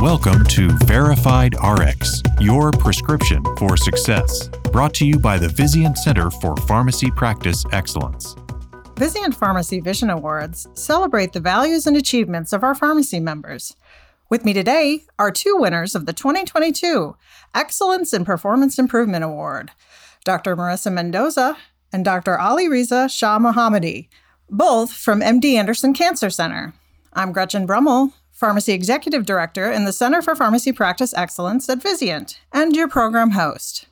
Welcome to Verified RX, your prescription for success. Brought to you by the Vizient Center for Pharmacy Practice Excellence. Vizient Pharmacy Vision Awards celebrate the values and achievements of our pharmacy members. With me today are two winners of the 2022 Excellence in Performance Improvement Award Dr. Marisa Mendoza and Dr. Ali Reza Shah Mohammadi, both from MD Anderson Cancer Center. I'm Gretchen Brummel, Pharmacy Executive Director in the Center for Pharmacy Practice Excellence at Vizient, and your program host.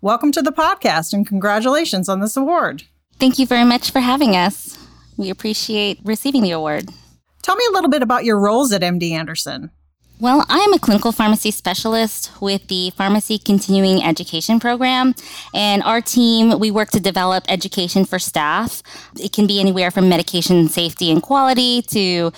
Welcome to the podcast and congratulations on this award. Thank you very much for having us. We appreciate receiving the award. Tell me a little bit about your roles at MD Anderson. Well, I am a clinical pharmacy specialist with the Pharmacy Continuing Education Program. And our team, we work to develop education for staff. It can be anywhere from medication safety and quality to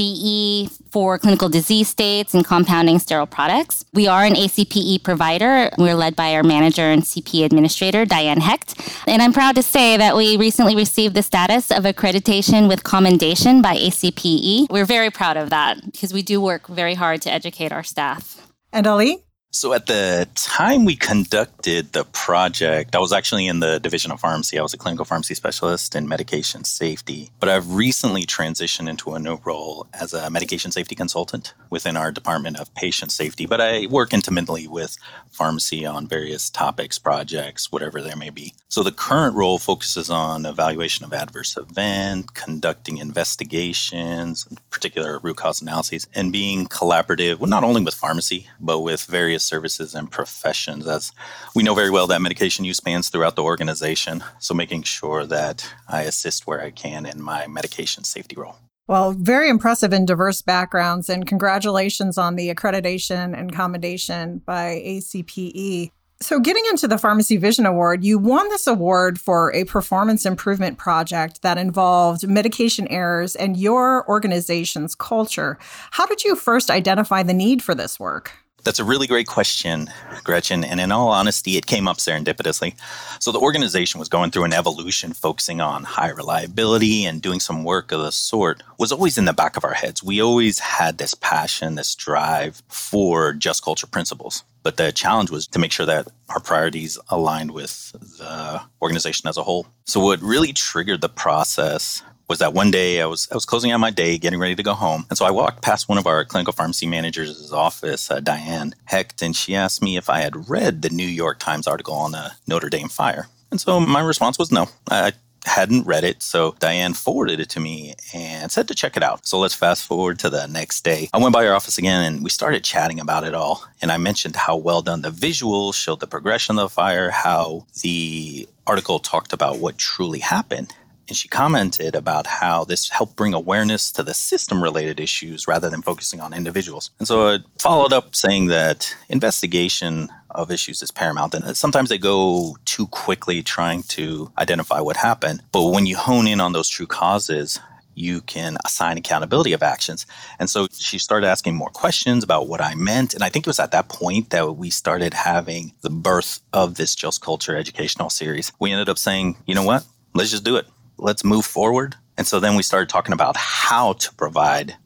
CE for clinical disease states and compounding sterile products. We are an ACPE provider. We're led by our manager and CP administrator, Diane Hecht. And I'm proud to say that we recently received the status of accreditation with commendation by ACPE. We're very proud of that because we do work very hard to educate our staff. And Ali? So at the time we conducted the project, I was actually in the division of pharmacy. I was a clinical pharmacy specialist in medication safety, but I've recently transitioned into a new role as a medication safety consultant within our department of patient safety. But I work intimately with pharmacy on various topics, projects, whatever there may be. So the current role focuses on evaluation of adverse event, conducting investigations, particular root cause analyses, and being collaborative, well, not only with pharmacy, but with various various services and professions. As we know very well that medication use spans throughout the organization. So making sure that I assist where I can in my medication safety role. Well, very impressive and diverse backgrounds, and congratulations on the accreditation and commendation by ACPE. So, getting into the Pharmacy Vision Award, you won this award for a performance improvement project that involved medication errors and your organization's culture. How did you first identify the need for this work? That's a really great question, Gretchen. And in all honesty, it came up serendipitously. So the organization was going through an evolution focusing on high reliability and doing some work of the sort was always in the back of our heads. We always had this passion, this drive for just culture principles. But the challenge was to make sure that our priorities aligned with the organization as a whole. So what really triggered the process was that one day I was I was closing out my day, getting ready to go home, and so I walked past one of our clinical pharmacy managers' office, uh, Diane Hecht, and she asked me if I had read the New York Times article on the Notre Dame fire. And so my response was no. I hadn't read it, so Diane forwarded it to me and said to check it out. So let's fast forward to the next day. I went by her office again and we started chatting about it all. And I mentioned how well done the visuals showed the progression of the fire, how the article talked about what truly happened. And she commented about how this helped bring awareness to the system related issues rather than focusing on individuals. And so I followed up saying that investigation of issues is paramount. And sometimes they go too quickly trying to identify what happened. But when you hone in on those true causes, you can assign accountability of actions. And so she started asking more questions about what I meant. And I think it was at that point that we started having the birth of this Just Culture educational series. We ended up saying, you know what? Let's just do it let's move forward. And so then we started talking about how to provide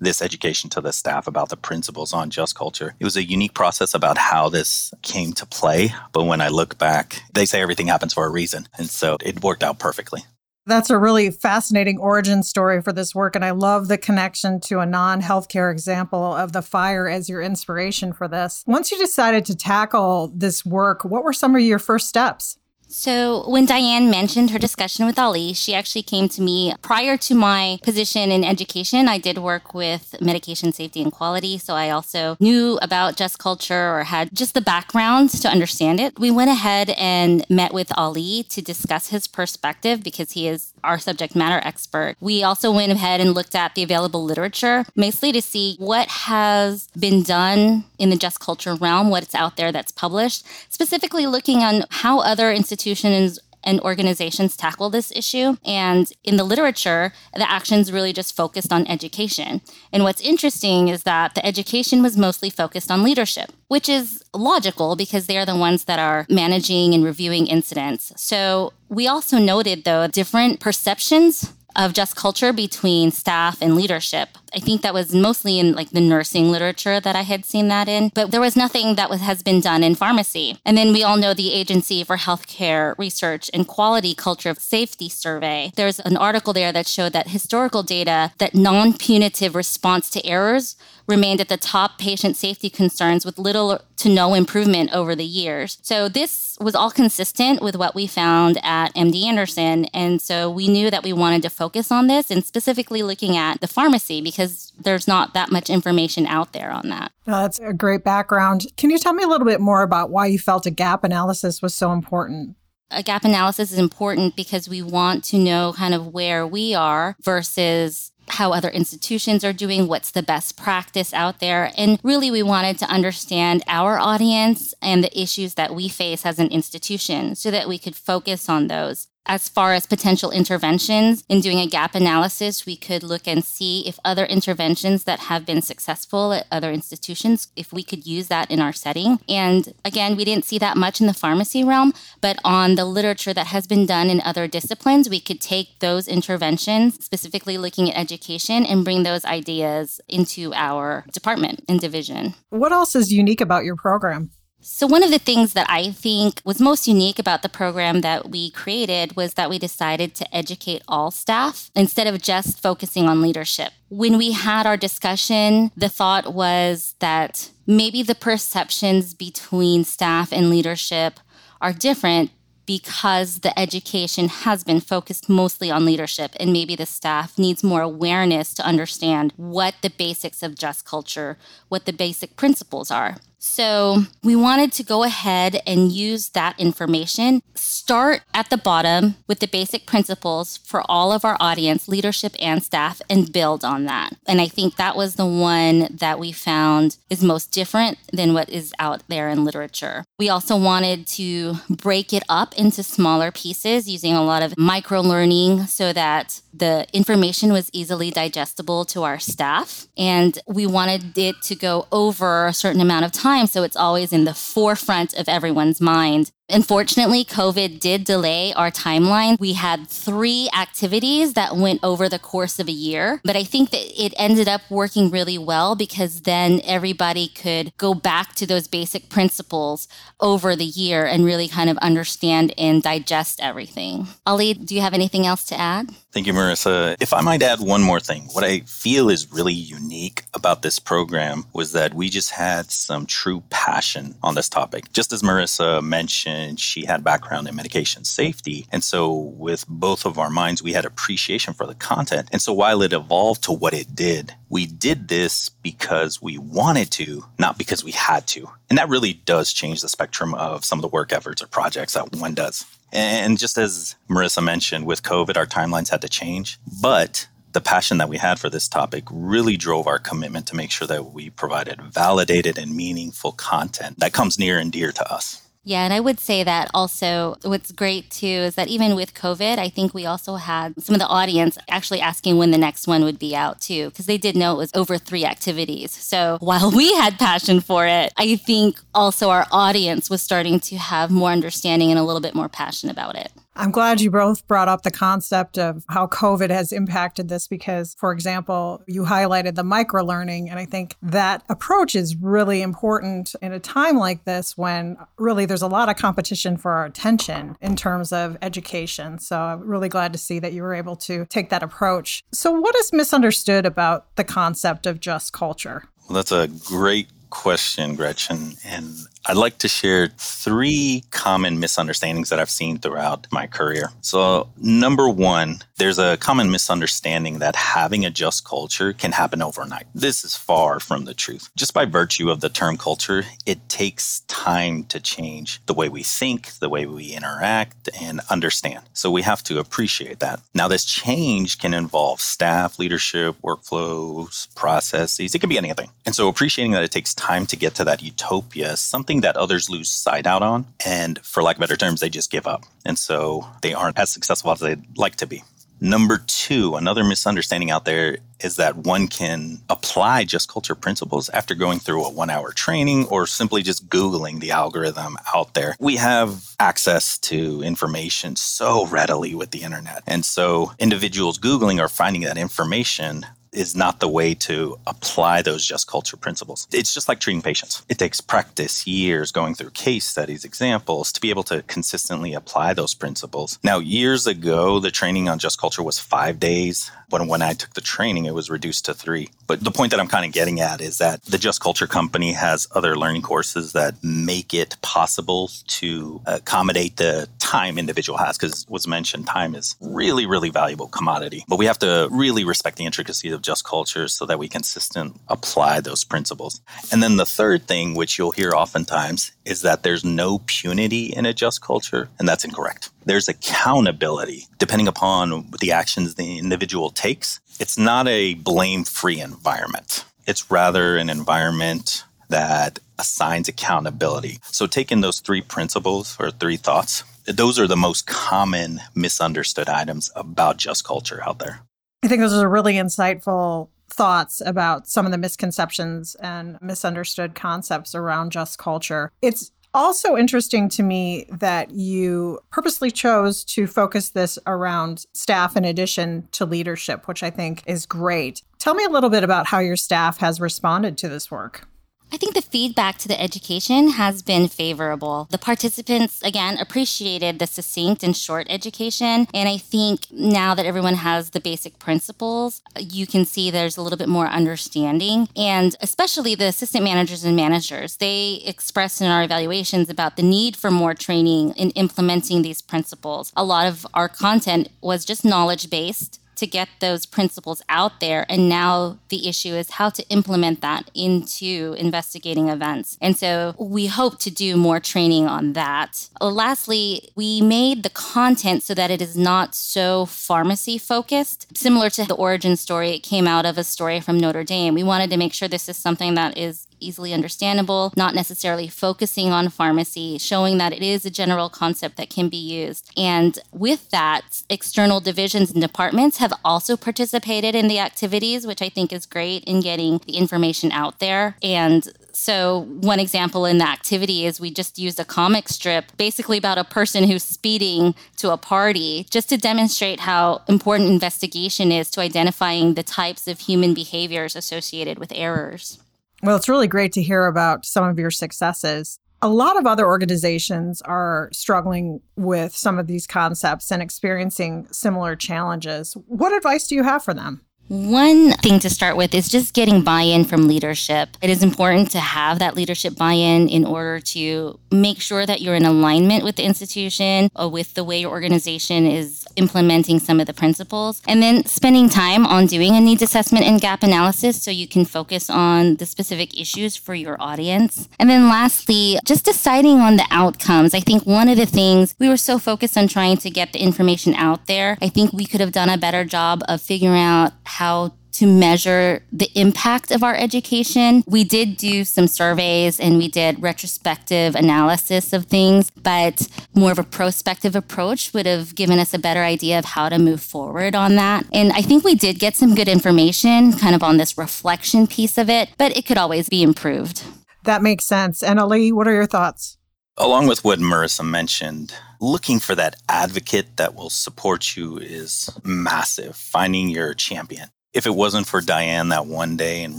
this education to the staff about the principles on just culture. It was a unique process about how this came to play. But when I look back, they say everything happens for a reason. And so it worked out perfectly. That's a really fascinating origin story for this work. And I love the connection to a non healthcare example of the fire as your inspiration for this. Once you decided to tackle this work, what were some of your first steps? So, when Diane mentioned her discussion with Ali, she actually came to me prior to my position in education. I did work with medication safety and quality, so I also knew about just culture or had just the background to understand it. We went ahead and met with Ali to discuss his perspective because he is our subject matter expert. We also went ahead and looked at the available literature, mostly to see what has been done in the just culture realm, what's out there that's published, specifically looking on how other institutions institutions and organizations tackle this issue. And in the literature, the actions really just focused on education. And what's interesting is that the education was mostly focused on leadership, which is logical because they are the ones that are managing and reviewing incidents. So we also noted, though, different perceptions of just culture between staff and leadership. I think that was mostly in like the nursing literature that I had seen that in, but there was nothing that was, has been done in pharmacy. And then we all know the Agency for Healthcare Research and Quality Culture of Safety survey. There's an article there that showed that historical data that non-punitive response to errors remained at the top patient safety concerns with little to no improvement over the years. So this was all consistent with what we found at MD Anderson. And so we knew that we wanted to focus on this and specifically looking at the pharmacy because there's not that much information out there on that. that's a great background. Can you tell me a little bit more about why you felt a gap analysis was so important? a gap analysis is important because we want to know kind of where we are versus how other institutions are doing, what's the best practice out there. And really, we wanted to understand our audience and the issues that we face as an institution so that we could focus on those. As far as potential interventions, in doing a gap analysis, we could look and see if other interventions that have been successful at other institutions, if we could use that in our setting. And again, we didn't see that much in the pharmacy realm, but on the literature that has been done in other disciplines, we could take those interventions, specifically looking at education, and bring those ideas into our department and division. What else is unique about your program? So, one of the things that I think was most unique about the program that we created was that we decided to educate all staff instead of just focusing on leadership. When we had our discussion, the thought was that maybe the perceptions between staff and leadership are different because the education has been focused mostly on leadership and maybe the staff needs more awareness to understand what the basics of just culture, what the basic principles are. So we wanted to go ahead and use that information, start at the bottom with the basic principles for all of our audience, leadership and staff, and build on that. And I think that was the one that we found is most different than what is out there in literature. We also wanted to break it up into smaller pieces using a lot of micro learning so that the information was easily digestible to our staff. And we wanted it to go over a certain amount of time time. So it's always in the forefront of everyone's mind. Unfortunately, COVID did delay our timeline. We had three activities that went over the course of a year, but I think that it ended up working really well because then everybody could go back to those basic principles over the year and really kind of understand and digest everything. Ali, do you have anything else to add? Thank you, Marisa. If I might add one more thing, what I feel is really unique about this program was that we just had some true passion on this topic. Just as Marisa mentioned, and she had background in medication safety. And so with both of our minds, we had appreciation for the content. And so while it evolved to what it did, we did this because we wanted to, not because we had to. And that really does change the spectrum of some of the work efforts or projects that one does. And just as Marisa mentioned, with COVID, our timelines had to change. But the passion that we had for this topic really drove our commitment to make sure that we provided validated and meaningful content that comes near and dear to us. Yeah, and I would say that also what's great too is that even with COVID, I think we also had some of the audience actually asking when the next one would be out too, because they did know it was over three activities. So while we had passion for it, I think also our audience was starting to have more understanding and a little bit more passion about it. I'm glad you both brought up the concept of how COVID has impacted this because, for example, you highlighted the micro learning. And I think that approach is really important in a time like this when really there's a lot of competition for our attention in terms of education. So I'm really glad to see that you were able to take that approach. So, what is misunderstood about the concept of just culture? Well, that's a great question, Gretchen. And I'd like to share three common misunderstandings that I've seen throughout my career. So, number one, there's a common misunderstanding that having a just culture can happen overnight. This is far from the truth. Just by virtue of the term culture, it takes time to change the way we think, the way we interact, and understand. So, we have to appreciate that. Now, this change can involve staff, leadership, workflows, processes. It can be anything. And so, appreciating that it takes time to get to that utopia something something that others lose sight out on. And for lack of better terms, they just give up. And so they aren't as successful as they'd like to be. Number two, another misunderstanding out there is that one can apply just culture principles after going through a one hour training or simply just Googling the algorithm out there. We have access to information so readily with the internet. And so individuals Googling are finding that information is not the way to apply those just culture principles. It's just like treating patients. It takes practice, years going through case studies, examples to be able to consistently apply those principles. Now, years ago, the training on just culture was five days. But when I took the training, it was reduced to three. But the point that I'm kind of getting at is that the Just Culture Company has other learning courses that make it possible to accommodate the time individual has, because was mentioned, time is really, really valuable commodity. But we have to really respect the intricacies of just culture so that we consistent apply those principles. And then the third thing, which you'll hear oftentimes, is that there's no punity in a just culture, and that's incorrect there's accountability depending upon the actions the individual takes. It's not a blame free environment, it's rather an environment that assigns accountability. So, taking those three principles or three thoughts, those are the most common misunderstood items about just culture out there. I think those are really insightful thoughts about some of the misconceptions and misunderstood concepts around just culture. It's also interesting to me that you purposely chose to focus this around staff in addition to leadership, which I think is great. Tell me a little bit about how your staff has responded to this work. I think the feedback to the education has been favorable. The participants, again, appreciated the succinct and short education. And I think now that everyone has the basic principles, you can see there's a little bit more understanding. And especially the assistant managers and managers, they expressed in our evaluations about the need for more training in implementing these principles. A lot of our content was just knowledge based to get those principles out there. And now the issue is how to implement that into investigating events. And so we hope to do more training on that. Lastly, we made the content so that it is not so pharmacy focused. Similar to the origin story, it came out of a story from Notre Dame. We wanted to make sure this is something that is easily understandable, not necessarily focusing on pharmacy, showing that it is a general concept that can be used. And with that, external divisions and departments have also participated in the activities, which I think is great in getting the information out there. And so, one example in the activity is we just used a comic strip basically about a person who's speeding to a party just to demonstrate how important investigation is to identifying the types of human behaviors associated with errors. Well, it's really great to hear about some of your successes. A lot of other organizations are struggling with some of these concepts and experiencing similar challenges. What advice do you have for them? One thing to start with is just getting buy in from leadership. It is important to have that leadership buy in in order to make sure that you're in alignment with the institution or with the way your organization is implementing some of the principles. And then spending time on doing a needs assessment and gap analysis so you can focus on the specific issues for your audience. And then lastly, just deciding on the outcomes. I think one of the things we were so focused on trying to get the information out there, I think we could have done a better job of figuring out how to measure the impact of our education. We did do some surveys and we did retrospective analysis of things, but more of a prospective approach would have given us a better idea of how to move forward on that. And I think we did get some good information kind of on this reflection piece of it, but it could always be improved. That makes sense. And Ali, what are your thoughts? Along with what Marisa mentioned, looking for that advocate that will support you is massive, finding your champion. If it wasn't for Diane that one day and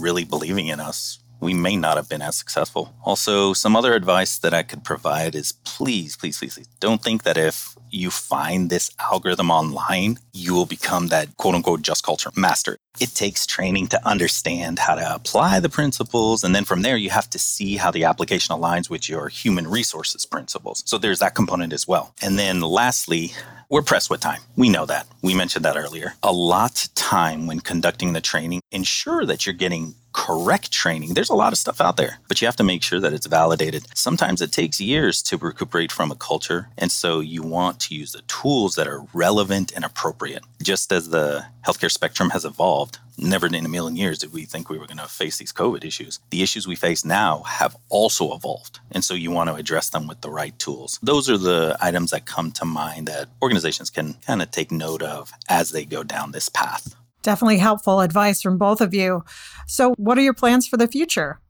really believing in us, we may not have been as successful. Also, some other advice that I could provide is please, please, please, please don't think that if you find this algorithm online, you will become that quote unquote just culture master. It takes training to understand how to apply the principles. And then from there, you have to see how the application aligns with your human resources principles. So there's that component as well. And then lastly, we're pressed with time. We know that. We mentioned that earlier. A lot time when conducting the training, ensure that you're getting correct training. There's a lot of stuff out there, but you have to make sure that it's validated. Sometimes it takes years to recuperate from a culture. And so you want to use the tools that are relevant and appropriate. Just as the healthcare spectrum has evolved, never in a million years did we think we were going to face these COVID issues. The issues we face now have also evolved. And so you want to address them with the right tools. Those are the items that come to mind that organizations can kind of take note of as they go down this path. Definitely helpful advice from both of you. So, what are your plans for the future?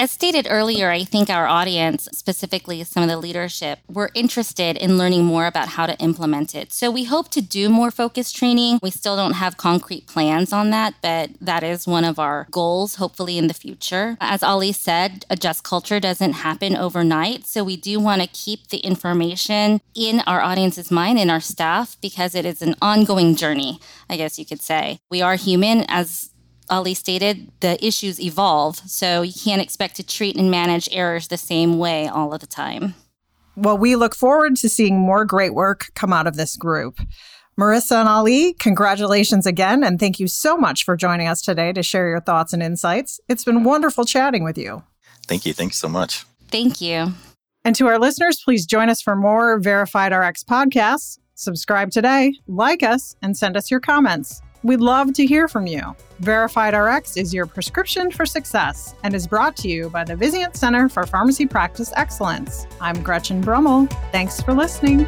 As stated earlier, I think our audience, specifically some of the leadership, were interested in learning more about how to implement it. So we hope to do more focused training. We still don't have concrete plans on that, but that is one of our goals, hopefully in the future. As Ali said, a just culture doesn't happen overnight. So we do want to keep the information in our audience's mind and our staff because it is an ongoing journey, I guess you could say. We are human as Ali stated, the issues evolve, so you can't expect to treat and manage errors the same way all of the time. Well, we look forward to seeing more great work come out of this group. Marisa and Ali, congratulations again, and thank you so much for joining us today to share your thoughts and insights. It's been wonderful chatting with you. Thank you. Thanks so much. Thank you. And to our listeners, please join us for more Verified RX podcasts. Subscribe today, like us, and send us your comments. We'd love to hear from you. Verified RX is your prescription for success and is brought to you by the Vizient Center for Pharmacy Practice Excellence. I'm Gretchen Brummel. Thanks for listening.